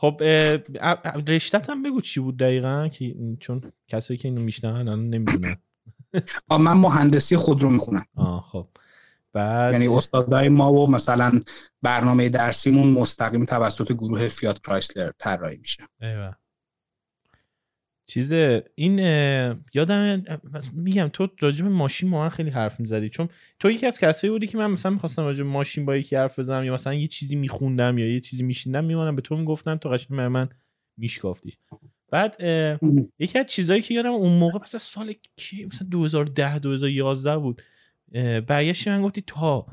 خب رشتت هم بگو چی بود دقیقا؟ که چون کسایی که اینو میشنن الان نمی‌دونن. من مهندسی خود رو می‌خونم. آه خب. بعد یعنی استادای ما و مثلا برنامه درسیمون مستقیم توسط گروه فیات کرایسلر طراحی میشه. ایوه. چیز این یادم میگم تو راجب ماشین ما خیلی حرف می‌زدی. چون تو یکی از کسایی بودی که من مثلا می‌خواستم راجب ماشین با یکی حرف بزنم یا مثلا یه چیزی میخوندم یا یه چیزی میشیندم میمونم به تو می‌گفتم تو قشنگ من میشکافتی بعد یکی از چیزایی که یادم اون موقع مثلا سال کی مثلا 2010 2011 بود. برگشتی من گفتی تا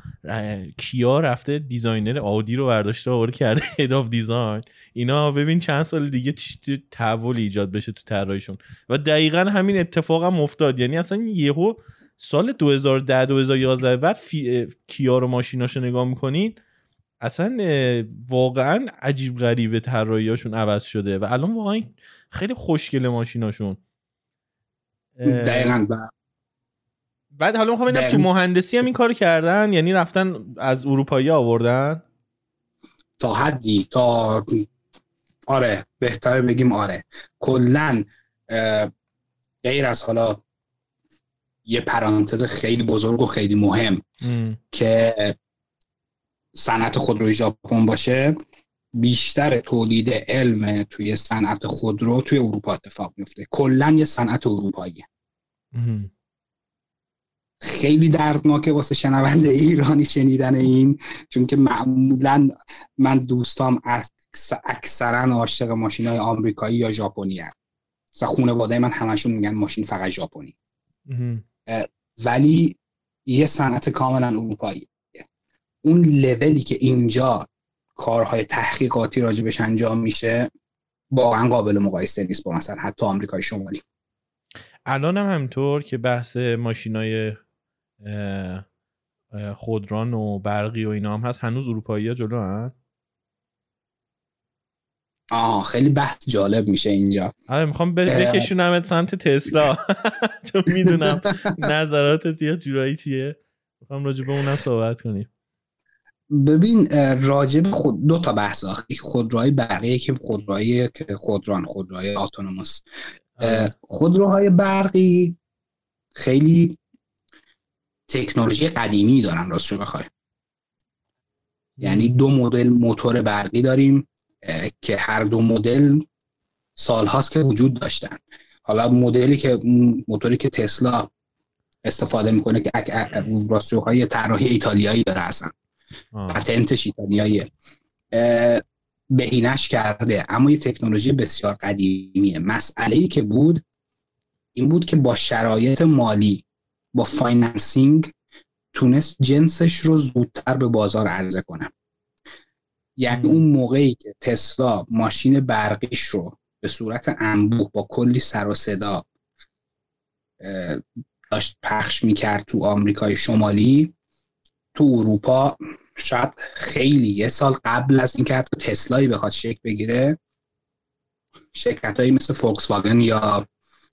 کیا رفته designer آئودی رو برداشته آورده کرده head of design اینا ببین چند سال دیگه تحول ایجاد بشه تو طراحیشون. و دقیقا همین اتفاق هم افتاد. یعنی اصلا یهو سال 2010 2011 بعد کیا رو ماشیناشو نگاه می‌کنین اصلا واقعا عجیب غریبه طراحیاشون عوض شده. و الان واقعا خیلی خوشگله ماشیناشون. دقیقا بعد حالا می‌خوام ببینم تو مهندسی هم این کار کردن؟ یعنی رفتن از اروپایی آوردن؟ تا حدی تا آره بهتره بگیم آره. کلا غیر از حالا یه پرانتز خیلی بزرگ و خیلی مهم که صنعت خودروی ژاپن باشه بیشتر تولید علم توی صنعت خودرو توی اروپا اتفاق میفته کلا یه صنعت اروپاییه. خیلی دردناکه واسه شنونده ایرانی شنیدن این چون که معمولا من دوستام اکثرا عاشق ماشین های آمریکایی یا ژاپنی هست مثلا خانواده من همشون میگن ماشین فقط ژاپنی. ولی یه صنعت کاملا اروپایی. اون لولی که اینجا کارهای تحقیقاتی راجبش انجام میشه واقعا قابل مقایسه نیست با مثلا حتی آمریکای شمالی. الان هم همطور که بحث ماشینای خودران و برقی و اینا هم هست. هنوز اروپایی ها جلو هن؟ آه خیلی بحث جالب میشه اینجا. آره می‌خوام بکشونم سمت تسلا. چون می‌دونم نظراتت یا جورایی چیه. می‌خوام راجع به اونم صحبت کنیم. ببین راجب خود دو تا بحث خودروهای برقی که خودروهای خودران خودروهای اتونوموس آره. خودروهای برقی خیلی تکنولوژی قدیمی دارن راستشو بخوای. یعنی دو مدل موتور برقی داریم که هر دو مدل سالهاست که وجود داشتن. حالا مدلی که موتوری که تسلا استفاده می‌کنه که های طراحی ایتالیایی داره اصلا. patent ش ایتالیاییه. بهینش کرده اما یه تکنولوژی بسیار قدیمیه. مسئله ای که بود این بود که با شرایط مالی با financing تونست جنسش رو زودتر به بازار عرضه کنه. یعنی اون موقعی که تسلا ماشین برقیش رو به صورت انبوه با کلی سر و صدا داشت پخش می‌کرد تو آمریکای شمالی تو اروپا شاید خیلی یه سال قبل از اینکه حتی تسلایی بخواد شکل بگیره شرکت هایی مثل فوکس واگن یا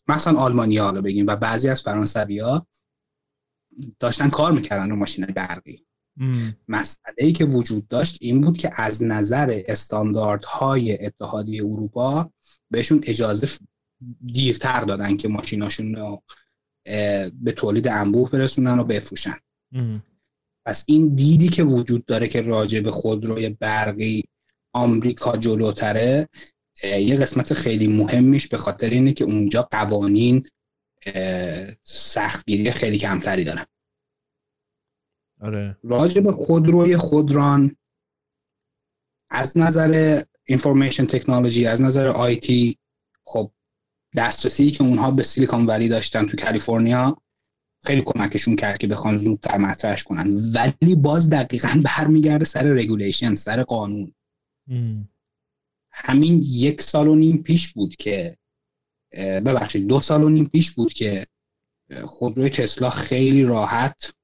مثلا آلمانیا رو بگیم و بعضی از فرانسوی ها داشتن کار می‌کردن رو ماشین برقی. مسئله ای که وجود داشت این بود که از نظر استانداردهای اتحادیه اروپا بهشون اجازه دیرتر دادن که ماشیناشون رو به تولید انبوه برسونن و بفروشن. پس این دیدی که وجود داره که راجع به خودروی برقی آمریکا جلوتره یه قسمت خیلی مهمیش به خاطر اینه که اونجا قوانین سختگیری خیلی کمتری دارن آره. راجع به خودروی خودران از نظر information technology از نظر IT خب دسترسی که اونها به سیلیکون ولی داشتن تو کالیفرنیا خیلی کمکشون کرد که بخوان زودتر مطرحش کنن. ولی باز دقیقا برمیگرده سر regulation سر قانون. همین یک سال و نیم پیش بود که ببخشید دو سال و نیم پیش بود که خودروی تسلا خیلی راحت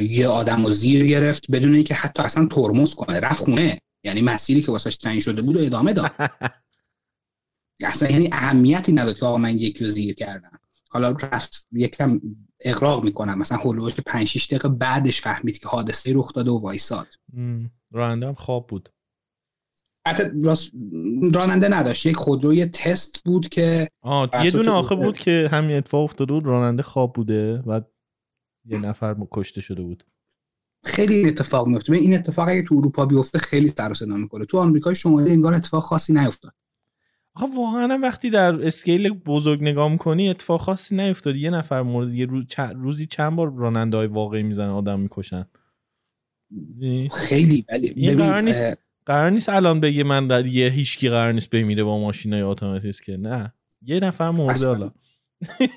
یه آدم رو زیر گرفت بدون اینکه حتی اصلا ترمز کنه رفت خونه. یعنی مسیری که واسش تعیین شده بود و ادامه داد. اصلا یعنی اهمیتی نداد که آقا من یکی رو زیر کردم. حالا رفت یکم اقراق می‌کنم. مثلا هولوش 5 6 دقیقه بعدش فهمید که حادثه رخ داده و وایساد. راننده هم خواب بود. راننده نداشت. یک خودروی تست بود که یه دونه آخه بود که همین اتفاق افتاده بود راننده خواب بوده و یه نفر کشته شده بود. خیلی این اتفاق میفته این اتفاق اگه تو اروپا بیفته خیلی سر و صدا می‌کنه تو آمریکای شمالی انگار اتفاق خاصی نیفتاد. آقا واقعا وقتی در اسکیل بزرگ نگاه می‌کنی اتفاق خاصی نیفتاد. یه نفر مورد یه روز روزی چند بار راننده های واقعی می‌زنن آدم می‌کشن. خیلی ولی نیست قرار نیست الان بگه من در یه هیچکی قرار نیست بمیره با ماشین های اتوماتیک که؟ نه. یه نفر مرده حالا.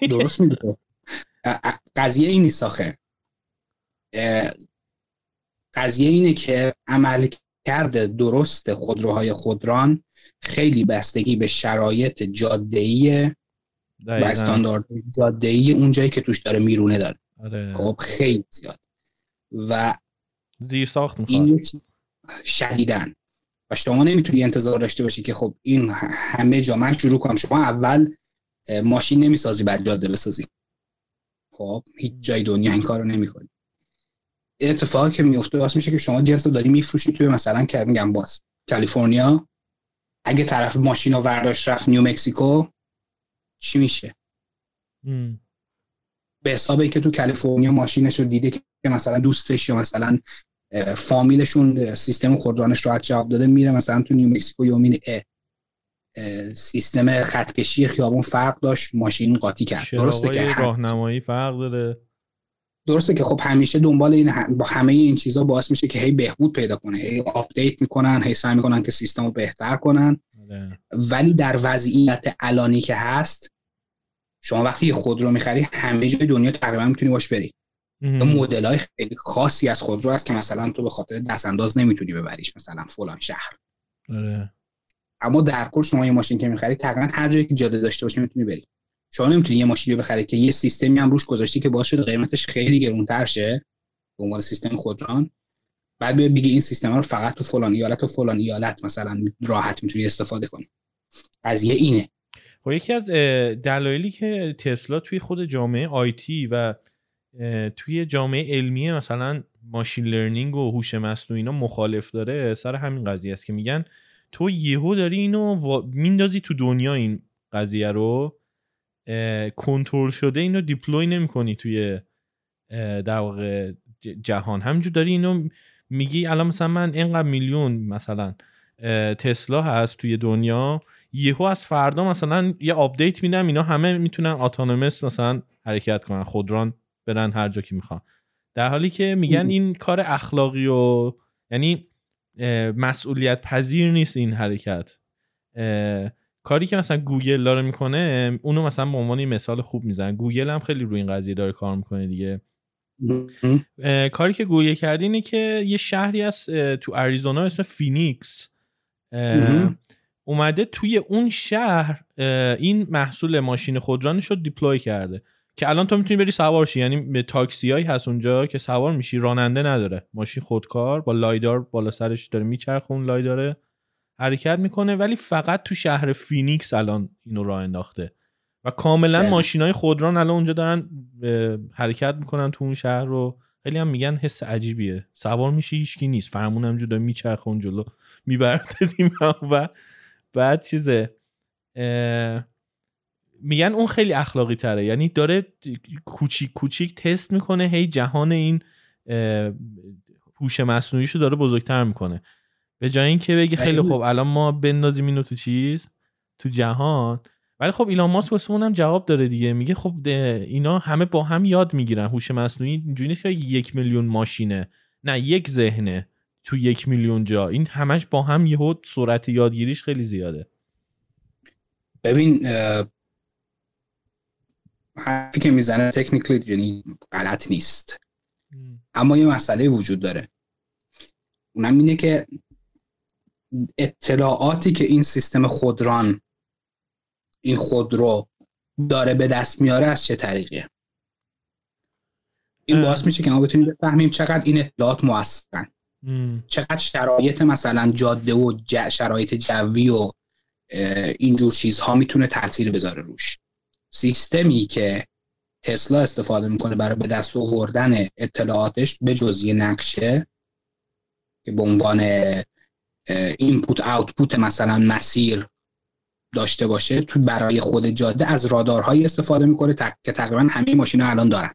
درست میگه قضیه این نیست آخه. قضیه اینه که عمل کرده درست خودروهای خودران خیلی بستگی به شرایط جاده‌ای و استاندارد جاده‌ای اون جایی که توش داره میرونه داره. آره. خب خیلی زیاد. و زیر ساخت می‌خواد شدیدن و شما نمی‌تونی انتظار داشته باشی که خب این همه جا من شروع کنم. شما اول ماشین نمی‌سازی بعد جاده بسازی. خب هیچ جای دنیا این کارو نمی‌کنی. اتفاقی که میفته واسه میشه که شما جنس رو داری میفروشی توی مثلا که میگم باز کالیفرنیا. اگه طرف ماشین رو ورداشت رفت نیو مکسیکو چی میشه؟ به حساب که تو کالیفرنیا ماشینش رو دیده که مثلا دوستش یا مثلا فامیلشون سیستم خودرانش راحت جواب داده میره مثلا تو نیو مکسیکو یا سیستم خطکشی خیابون فرق داشت ماشین قاطی کرد. درسته که راهنمایی فرق داره. درسته که خب همیشه دنبال این با همه این چیزا باعث میشه که هی بهبود پیدا کنه هی update می‌کنن هی سعی می‌کنن که سیستم رو بهتر کنن. آره. ولی در وضعیت الانی که هست شما وقتی خودرو می‌خری همه جای دنیا تقریبا می‌تونی باش بری. مدل های خیلی خاصی از خودرو هست که مثلا تو به خاطر دست انداز نمی‌تونی ببریش مثلا فلان شهر. آره. اما در کل شما یه ماشین که می‌خری تقریبا هر جایی که جاده داشته باشه می‌تونی بری. شما نمی‌تونی یه ماشین رو بخری که یه سیستمی هم روش گذاشتی که باعث شده قیمتش خیلی گرونتر شه به عنوان سیستم خودران. بعد بیا بگی این سیستم رو فقط تو فلان ایالت و فلان ایالت مثلا راحت می‌تونی استفاده کنی. قضیه اینه. خب یکی از دلایلی که تسلا توی خود جامعه آیتی و توی جامعه علمی مثلا ماشین لرنینگ و هوش مصنوعی اینا مخالف داره سر همین قضیه است که میگن تو یهو داری اینو میندازی تو دنیا این قضیه رو کنترل شده اینو دیپلوی نمی‌کنی توی در واقع جهان. همینجور داری اینو میگی الان مثلا من اینقدر میلیون مثلا تسلا هست توی دنیا یهو از فردا مثلا یه update میدم اینا همه می‌تونن autonomous مثلا حرکت کنن خودران برن هر جا که می‌خوان. در حالی که میگن این کار اخلاقی و یعنی مسئولیت پذیر نیست این حرکت. کاری که مثلا گوگل داره می‌کنه اونو مثلا به عنوان مثال خوب میزن گوگل هم خیلی روی این قضیه داره کار می‌کنه دیگه. کاری که گوگل کرده اینه که یه شهری از تو اریزونا اسم فینیکس. اومده توی اون شهر این محصول ماشین خودرانش رو deploy کرده. که الان تو می‌تونی بری سوار شی. یعنی به تاکسی هایی هست اونجا که سوار میشی راننده نداره. ماشین خودکار با lidar بالا سرش داره میچرخه اون lidar ه. حرکت می‌کنه ولی فقط تو شهر فینیکس الان اینو راه انداخته. و کاملا بله. ماشین های خودران الان اونجا دارن حرکت می‌کنن تو اون شهر رو. خیلی هم میگن حس عجیبیه. سوار میشه هیچکی نیست. فرمون هم داره میچرخه اون جلو میبرده و بعد چیزه میگن اون خیلی اخلاقی تره. یعنی داره کوچیک کوچیک تست می‌کنه هی جهان این هوش مصنوعیشو داره بزرگتر می‌کنه. به جای اینکه بگی خیلی خوب الان ما بندازیم اینو تو چیز تو جهان. ولی خب ایلان ماسک واسه اونم جواب داره دیگه. میگه خب اینا همه با هم یاد می‌گیرن. هوش مصنوعی اینجوری نیست که یک میلیون ماشینه. نه یک ذهنه تو یک میلیون جا. این همش با هم یهو سرعت یادگیریش خیلی زیاده. ببین حرفی که می‌زنه تکنیکلی یعنی غلط نیست. اما یه مسئله وجود داره. اونم اینه که اطلاعاتی که این سیستم خودران این خودرو داره به دست میاره از چه طریقیه؟ این باعث میشه که ما بتونیم بفهمیم چقدر این اطلاعات موثرن. چقدر شرایط مثلا جاده و شرایط جوی و اینجور چیزها می‌تونه تاثیر بذاره روش. سیستمی که تسلا استفاده می‌کنه برای به دست آوردن اطلاعاتش به جزی نقشه که به عنوان اینپوت آوتپوت مثلا مسیر داشته باشه تو برای خود جاده از رادارهایی استفاده می‌کنه که تقریبا همه ماشین ها الان دارن.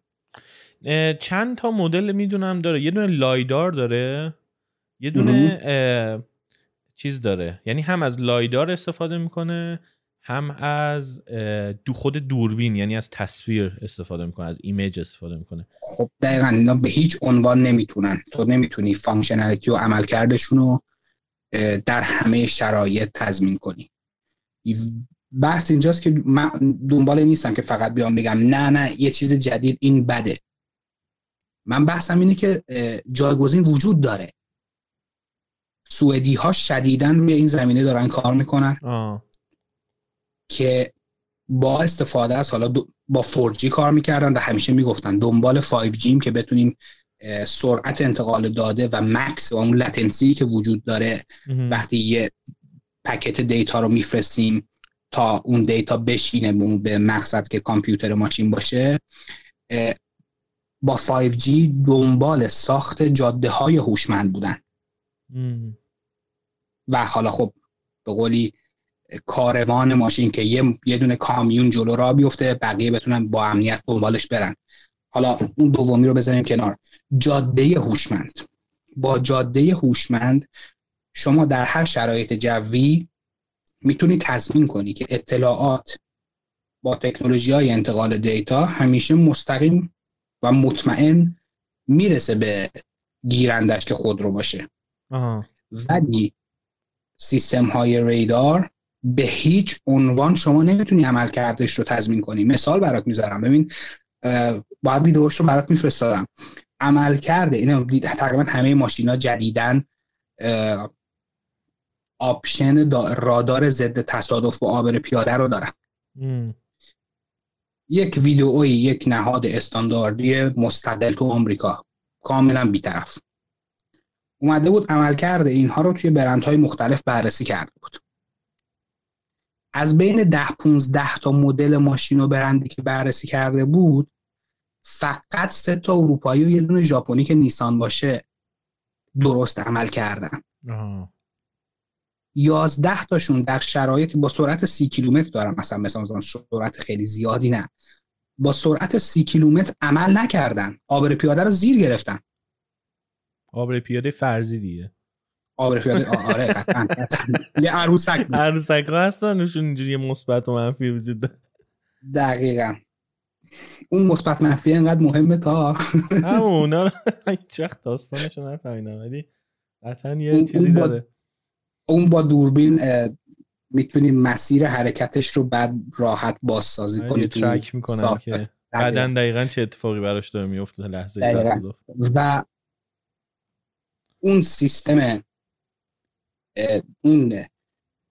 چند تا مدل می‌دونم داره. یه دونه lidar داره یه دونه چیز داره. یعنی هم از lidar استفاده می‌کنه هم از دو خود دوربین یعنی از تصویر استفاده می‌کنه از image استفاده می‌کنه. خب دقیقا اینا به هیچ عنوان نمی‌تونن. تو نمی‌تونی functionality و عملکردشون رو در همه شرایط تضمین کنی. بحث اینجاست که من دنبال نیستم که فقط بیام بگم نه نه یه چیز جدید این بده. من بحثم اینه که جایگزین وجود داره. سوئدی ها شدیدن روی این زمینه دارن کار می‌کنن. که با استفاده از حالا با 4G کار می‌کردن و همیشه می‌گفتن دنبال 5G که بتونیم سرعت انتقال داده و مکس و اون لتنسی که وجود داره وقتی یه پکت دیتا رو میفرستیم تا اون دیتا بشینه به مقصد که کامپیوتر ماشین باشه با 5G دنبال ساخت جاده های هوشمند بودن. و حالا خب به قولی کاروان ماشین که یه, یه دونه کامیون جلو را بیفته بقیه بتونن با امنیت دنبالش برن. حالا اون دومی رو بذاریم کنار. جاده هوشمند. با جاده هوشمند شما در هر شرایط جوی می‌تونی تضمین کنی که اطلاعات با تکنولوژی های انتقال دیتا همیشه مستقیم و مطمئن می‌رسه به گیرندش که خود رو باشه ولی سیستم های ریدار به هیچ عنوان شما نمی‌تونی عمل کردش رو تضمین کنی. مثال برات می‌ذارم. ببین باید ویدیوش رو برات میفرستادم. عمل کرده این تقریبا همه ماشینا جدیدن آپشن رادار ضد تصادف با آبر پیاده رو دارن. یک ویدئوی یک نهاد استانداردی مستقل تو آمریکا. کاملا بیطرف. اومده بود عمل کرده اینها رو توی برندهای مختلف بررسی کرده بود. از بین ده 15 تا مدل ماشین و برندی که بررسی کرده بود فقط سه تا اروپایی و یه دونه ژاپنی که نیسان باشه درست عمل کردن. یازده تاشون در شرایط با سرعت سی کیلومتر دارن مثلا مثلا, مثلا سرعت خیلی زیادی نه. با سرعت سی کیلومتر عمل نکردن. آبر پیاده رو زیر گرفتن. آبر پیاده فرضی دیگه آبر پیاده آره قطعا یه عروسک عروسک ها هستن نشون اینجوری مثبت و منفی وجود داره. دقیقا. اون مثبت منفی انقدر مهمه تا. همون اونا هیچ وقت داستانشو نفهمیدم ولی قطعا یه چیزی داره. اون با دوربین می‌تونی مسیر حرکتش رو بعد راحت بازسازی کنی ترک می‌کنن که بعدا دقیقا چه اتفاقی براش داره میفته لحظه و اون سیستم اون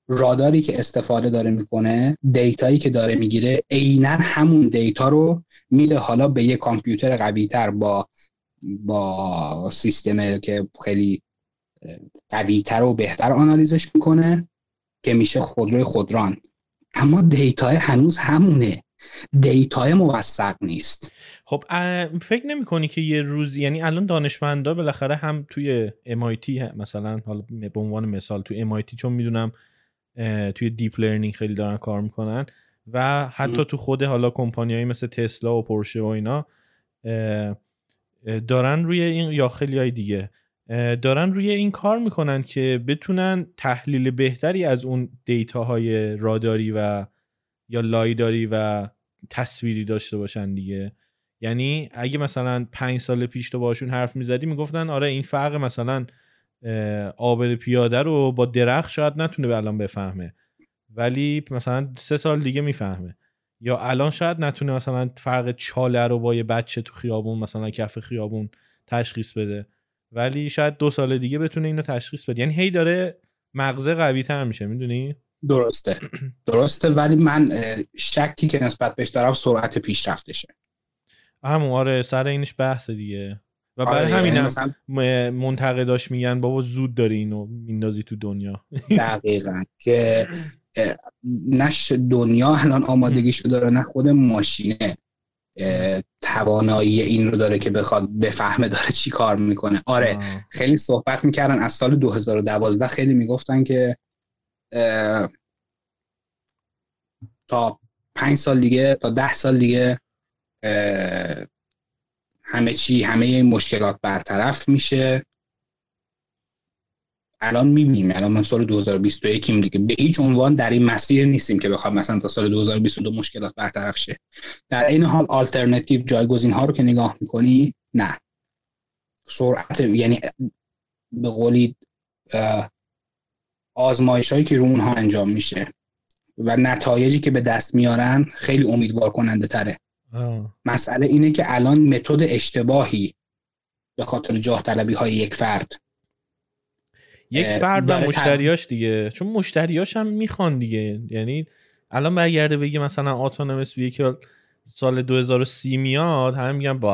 راداری که استفاده داره می‌کنه data یی که داره می‌گیره عینا همون data رو میده حالا به یه کامپیوتر قوی تر با با سیستم که خیلی قوی تر و بهتر آنالیزش می‌کنه که میشه خودروی خودران. اما data هنوز همونه. data موثق نیست. خب فکر نمی کنی که یه روز یعنی الان دانشمندا بالاخره هم توی MIT مثلا حالا به عنوان مثال توی MIT چون می‌دونم توی deep learning خیلی دارن کار می‌کنن و حتی تو خود حالا کمپانیایی مثل تسلا و پورشه و اینا دارن روی این یا خیلی های دیگه دارن روی این کار می‌کنن که بتونن تحلیل بهتری از اون data های راداری و یا lidar ی و تصویری داشته باشن دیگه. یعنی اگه مثلا پنج سال پیش تو باشون حرف می‌زدی می‌گفتن آره این فرق مثلا آبر پیاده رو با درخت شاید نتونه الان بفهمه. ولی مثلا سه سال دیگه می‌فهمه. یا الان شاید نتونه مثلا فرق چاله رو با یه بچه تو خیابون مثلا کف خیابون تشخیص بده. ولی شاید دو سال دیگه بتونه اینو تشخیص بده. یعنی هی داره مغزه قوی تر میشه می‌دونی؟ درسته. درسته ولی من شکی که نسبت بهش دارم سرعت پیشرفتشه. همون آره سر اینش بحث دیگه. و برای آره همین مثلا... منتقداش میگن بابا زود داری اینو میندازی تو دنیا. دقیقا که نش دنیا الان آمادگیشو داره نه خود ماشینه. توانایی این رو داره که بخواد بفهمه داره چی کار می‌کنه. آره آه. خیلی صحبت می‌کردن از سال 2012 خیلی می‌گفتن که تا پنج سال دیگه تا ده سال دیگه همه چی همه این مشکلات برطرف میشه. الان می‌بینیم الان من سال 2021 یم دیگه. به هیچ عنوان در این مسیر نیستیم که بخوام مثلا تا سال 2022 مشکلات برطرف شه. در این حال آلترناتیو جایگزین ها رو که نگاه می‌کنی نه. سرعت یعنی به قولی آزمایش هایی که رو اونها انجام میشه و نتایجی که به دست میارن خیلی امیدوار کننده تره آه. مسئله اینه که الان متد اشتباهی به خاطر جاه طلبی های یک فرد. یک فرد و مشتریاش دیگه. چون مشتریاش هم می‌خوان دیگه. یعنی الان برگرده بگه مثلا آتونومس ویکل سال 2030 میاد همه میگن با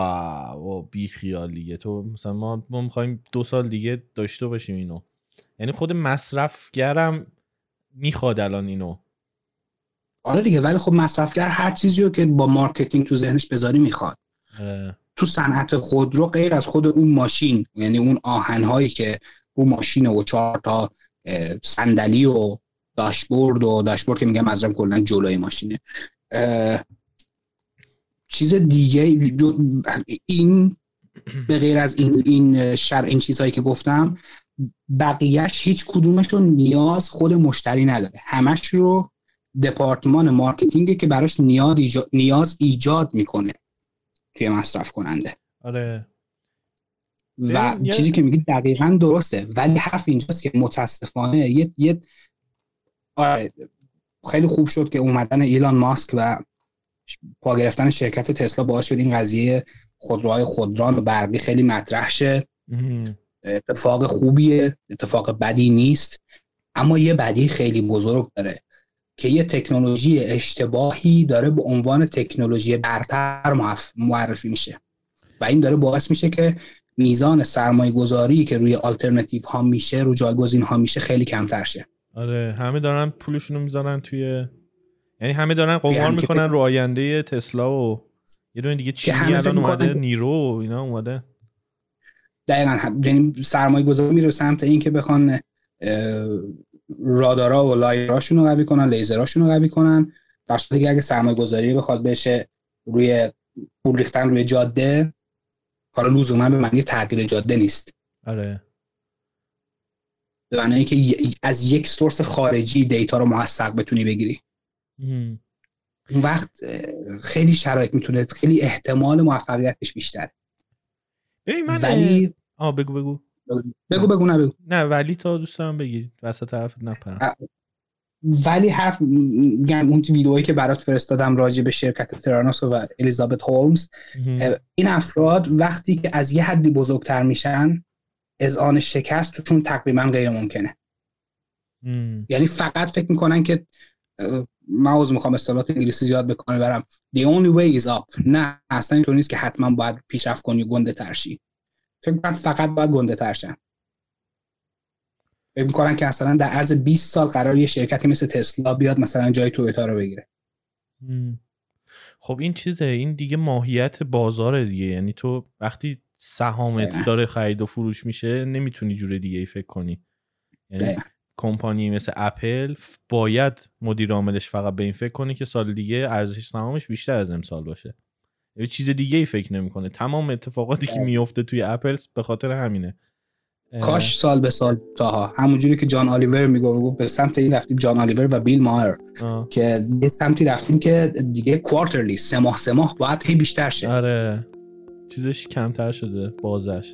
با بی خیال دیگه. تو مثلا ما ما می‌خوایم دو سال دیگه داشته باشیم اینو. یعنی خود مصرفگرم می‌خواد الان اینو. آره دیگه ولی خب مصرفگر هر چیزی رو که با marketing تو ذهنش بذاری می‌خواد. آره. تو صنعت خودرو غیر از خود اون ماشین یعنی اون آهنهایی که رو ماشین و چهار تا صندلی و داشبورد و داشبورد که میگم ازم کلا جلوی ماشینه. چیز دیگه این به غیر از این این شر این چیزهایی که گفتم بقیهش هیچ کدومشون نیاز خود مشتری نداره. همش رو دپارتمان marketing که براش نیاز ایجاد, نیاز ایجاد می‌کنه توی مصرف کننده. آره. و چیزی که میگی دقیقا درسته ولی حرف اینجاست که متاسفانه یه, یه آره خیلی خوب شد که اومدن ایلان ماسک و پا گرفتن شرکت تسلا باعث شد این قضیه خودروهای خودران و برقی خیلی مطرح شه. اتفاق خوبیه اتفاق بدی نیست. اما یه بدی خیلی بزرگ داره که یه تکنولوژی اشتباهی داره به عنوان تکنولوژی برتر معرفی میشه. و این داره باعث میشه که میزان سرمایه گذاری که روی آلترناتیو ها میشه رو جایگزین ها میشه خیلی کمتر شه. آره همه دارن پولشونو می‌ذارن توی یعنی همه دارن قمار می‌کنن رو آینده تسلا و یه دونه دیگه چینی الان اومده نیرو و اینا اومده. دقیقا یعنی سرمایه گذاری میره سمت این که بخوان رادارا و لایراشون رو قوی کنن لیزراشون رو قوی کنن. در صورتی که اگه سرمایه گذاری بخواد بشه روی پول ریختن روی جاده حالا لزوما به معنی تغییر جاده نیست. آره. به معنی اینکه از یک سورس خارجی دیتا رو موثق بتونی بگیری. اون وقت خیلی شرایط می‌تونه خیلی احتمال موفقیتش بیشتر ببین من ولی آه بگو بگو. بگو بگو نه بگو. نه ولی تا دوست دارم بگی وسط حرفت نپرم. ولی حرف میگم اون ویدئویی که برات فرستادم راجع به شرکت ترانوس و الیزابت هولمز این افراد وقتی که از یه حدی بزرگتر میشن اذعان شکست توشون تقریبا غیر ممکنه. یعنی فقط فکر می‌کنن که من عوض می‌خوام اصطلاحات انگلیسی زیاد بکنم برم. The only way is up. نه اصلا اینطور نیست که حتما باید پیشرفت کنی گنده ترشی فکر فقط باید گنده ترشن فکر می‌کنن که مثلا در عرض 20 سال قرار یه شرکتی مثل تسلا بیاد مثلا جای تویوتا رو بگیره. خب این چیزه این دیگه ماهیت بازاره دیگه. یعنی تو وقتی سهامت. داره خرید و فروش میشه نمی‌تونی جور دیگه ای فکر کنی. یعنی. کمپانی مثل اپل باید مدیر عاملش فقط به این فکر کنه که سال دیگه ارزش سهامش بیشتر از امسال باشه. یعنی چیز دیگه ای فکر نمی‌کنه. تمام اتفاقاتی که. میفته توی اپل به خاطر همینه. کاش سال به سال تاها همونجوری که جان آلیور میگه به سمت این رفتیم جان آلیور و بیل مایر آه. که یه سمتی رفتیم که دیگه quarterly سه ماه سه ماه باید هی بیشتر شه. آره. چیزش کمتر شده بازه‌ش.